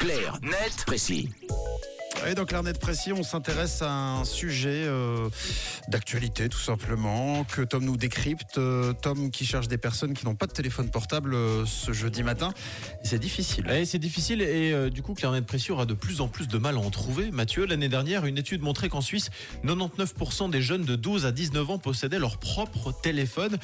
Clair, net, précis. Et donc l'Arnet Précis, on s'intéresse à un sujet euh, d'actualité tout simplement que Tom nous décrypte. Euh, Tom qui cherche des personnes qui n'ont pas de téléphone portable euh, ce jeudi matin. C'est difficile. Eh, c'est difficile et du coup Clarnet Précieux aura de plus en plus de mal à en trouver. Mathieu, l'année dernière, une étude montrait qu'en Suisse, 99% des jeunes de 12 à 19 ans possédaient leur propre téléphone.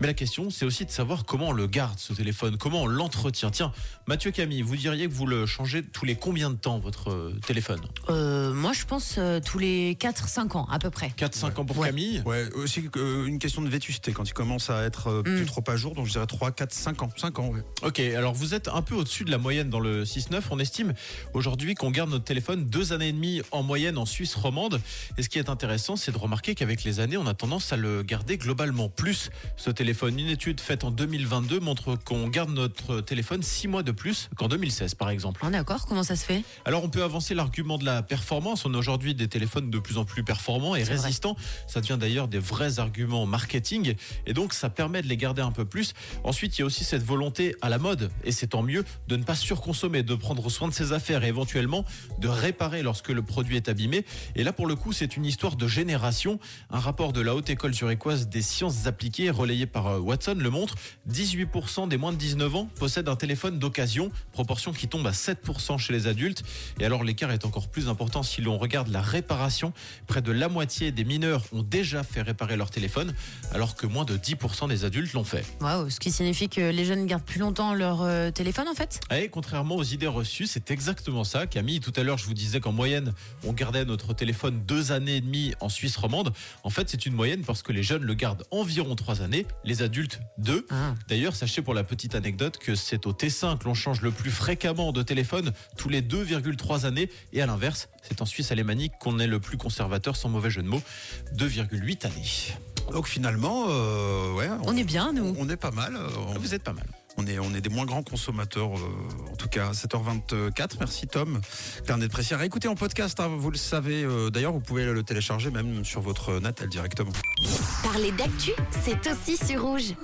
Mais la question, c'est aussi de savoir comment on le garde ce téléphone, comment on l'entretient. Tiens, Mathieu Camille, vous diriez que vous le changez tous les combien de temps votre téléphone? Euh, moi, je pense euh, tous les 4-5 ans, à peu près. 4-5 ans pour Ouais. Camille? Ouais, aussi euh, une question de vétusté quand il commence à être euh, plus Mm. trop à jour. Donc je dirais 3, 4, 5 ans. 5 ans, ouais. Ok, alors vous êtes un peu au-dessus de la moyenne dans le 6-9. On estime aujourd'hui qu'on garde notre téléphone deux années et demie en moyenne en Suisse romande. Et ce qui est intéressant, c'est de remarquer qu'avec les années, on a tendance à le garder globalement plus. Ce téléphone, une étude faite en 2022 montre qu'on garde notre téléphone six mois de plus qu'en 2016, par exemple. Ah, D'accord, comment ça se fait? Alors on peut avancer l'argument de la performance. On a aujourd'hui des téléphones de plus en plus performants et vrai. résistants. Ça devient d'ailleurs des vrais arguments marketing et donc ça permet de les garder un peu plus. Ensuite, il y a aussi cette volonté à la mode et c'est tant mieux de ne pas surconsommer, de prendre soin de ses affaires et éventuellement de réparer lorsque le produit est abîmé. Et là pour le coup, c'est une histoire de génération. Un rapport de la Haute École zurichoise des sciences appliquées relayé par euh, Watson le montre. 18% des moins de 19 ans possèdent un téléphone d'occasion, proportion qui tombe à 7% chez les adultes. Et alors l'écart est encore plus important si l'on regarde la réparation. Près de la moitié des mineurs ont déjà fait réparer leur téléphone, alors que moins de 10% des adultes l'ont fait. Waouh, ce qui signifie que les jeunes gardent plus longtemps leur euh, téléphone en fait? Et contrairement aux idées reçues, c'est exactement ça. Camille, tout à l'heure, je vous disais qu'en moyenne, on gardait notre téléphone deux années et demie en Suisse romande. En fait, c'est une moyenne parce que les jeunes le gardent environ trois années, les adultes deux. Ah. D'ailleurs, sachez pour la petite anecdote que c'est au Tessin que l'on change le plus fréquemment de téléphone, tous les 2,3 années. Et à l'inverse, c'est en Suisse alémanique qu'on est le plus conservateur, sans mauvais jeu de mots, 2,8 années. Donc finalement, euh, ouais, On est bien, nous. On est pas mal. euh, on- Vous êtes pas mal. On est, on est des moins grands consommateurs, euh, en tout cas, 7h24. Merci Tom. Carnet de précis. Écoutez en podcast, hein, vous le savez. euh, D'ailleurs, vous pouvez le télécharger même sur votre Natel directement. Parler d'actu, c'est aussi sur rouge.